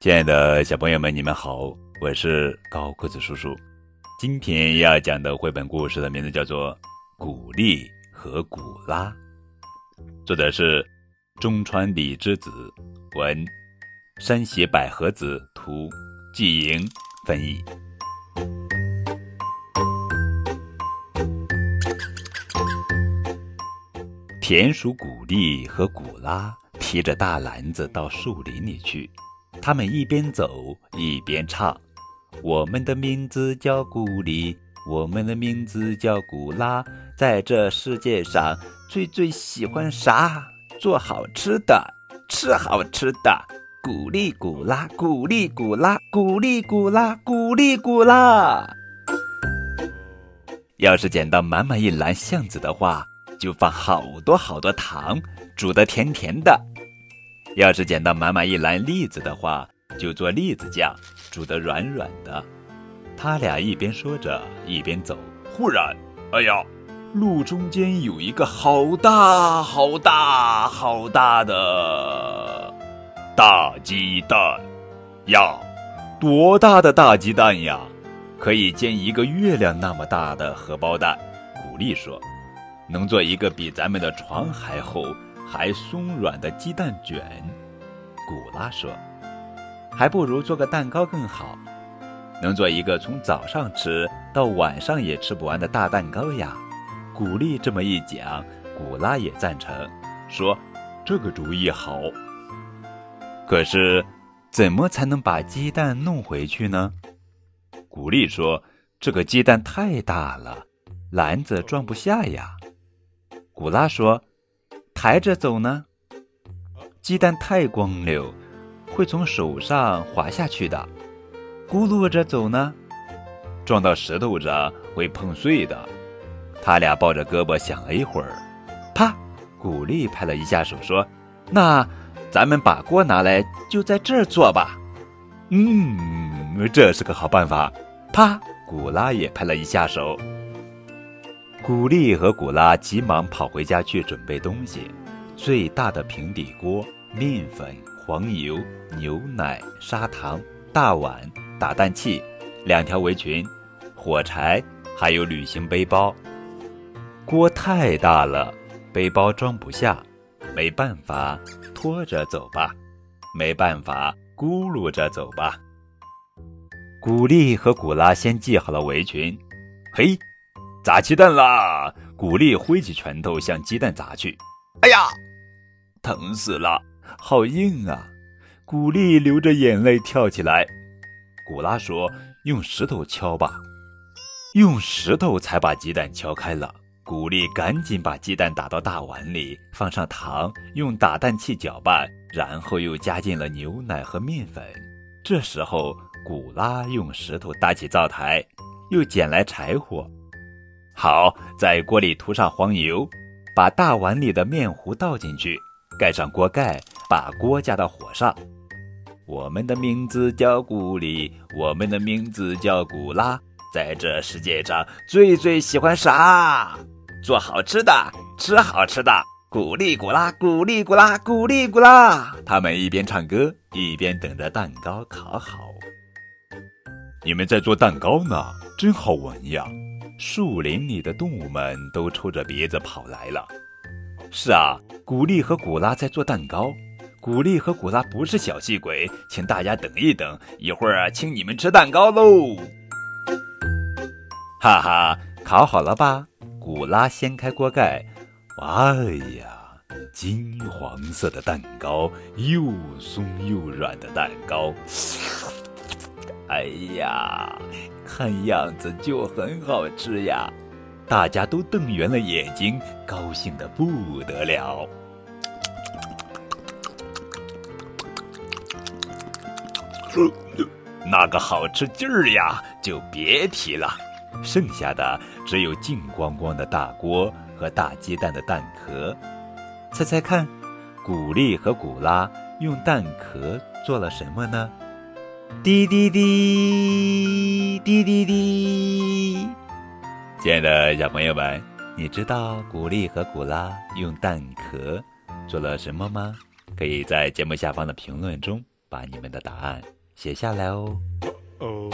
亲爱的小朋友们，你们好，我是高个子叔叔。今天要讲的绘本故事的名字叫做《古丽和古拉》，作者是中川李之子，文山胁百合子图，季莹翻译。田鼠古丽和古拉提着大篮子到树林里去，他们一边走一边唱：“我们的名字叫古丽，我们的名字叫古拉，在这世界上最最喜欢啥？做好吃的，吃好吃的。古丽古拉，古丽古拉，古丽古拉，古丽古拉。要是捡到满满一篮橡子的话。”就放好多好多糖，煮的甜甜的。要是捡到满满一篮栗子的话，就做栗子酱，煮的软软的。他俩一边说着，一边走。忽然，哎呀，路中间有一个好大好大好大的大鸡蛋呀！多大的大鸡蛋呀？可以煎一个月亮那么大的荷包蛋。古丽说。能做一个比咱们的床还厚、还松软的鸡蛋卷，古拉说：“还不如做个蛋糕更好。能做一个从早上吃到晚上也吃不完的大蛋糕呀。”古丽这么一讲，古拉也赞成，说：“这个主意好。可是，怎么才能把鸡蛋弄回去呢？”古丽说：“这个鸡蛋太大了，篮子装不下呀。”古拉说：“抬着走呢，鸡蛋太光溜，会从手上滑下去的；咕噜着走呢，撞到石头上会碰碎的。”他俩抱着胳膊想了一会儿，啪！古丽拍了一下手说：“那咱们把锅拿来，就在这儿做吧。”嗯，这是个好办法。啪！古拉也拍了一下手。古丽和古拉急忙跑回家去准备东西：最大的平底锅、面粉、黄油、牛奶、砂糖、大碗、打蛋器、两条围裙、火柴，还有旅行背包。锅太大了，背包装不下，没办法，拖着走吧。没办法，咕噜着走吧。古丽和古拉先系好了围裙，嘿。砸鸡蛋啦！古丽挥起拳头向鸡蛋砸去，哎呀，疼死了，好硬啊！古丽流着眼泪跳起来。古拉说：“用石头敲吧。”用石头才把鸡蛋敲开了。古丽赶紧把鸡蛋打到大碗里，放上糖，用打蛋器搅拌，然后又加进了牛奶和面粉。这时候，古拉用石头搭起灶台，又捡来柴火。好，在锅里涂上黄油，把大碗里的面糊倒进去，盖上锅盖，把锅架到火上。我们的名字叫古丽，我们的名字叫古拉，在这世界上最最喜欢啥？做好吃的，吃好吃的，古丽古拉，古丽古拉，古丽古拉。他们一边唱歌，一边等着蛋糕烤好。你们在做蛋糕呢，真好闻呀！树林里的动物们都抽着鼻子跑来了。是啊，古丽和古拉在做蛋糕。古丽和古拉不是小气鬼，请大家等一等，一会儿请你们吃蛋糕喽。哈哈，烤好了吧？古拉掀开锅盖，哇呀，金黄色的蛋糕，又松又软的蛋糕。哎呀，看样子就很好吃呀！大家都瞪圆了眼睛，高兴的不得了。那个好吃劲儿呀，就别提了。剩下的只有净光光的大锅和大鸡蛋的蛋壳。猜猜看，古丽和古拉用蛋壳做了什么呢？滴滴滴滴滴滴，亲爱的小朋友们，你知道古力和古拉用蛋壳做了什么吗？可以在节目下方的评论中把你们的答案写下来哦。哦。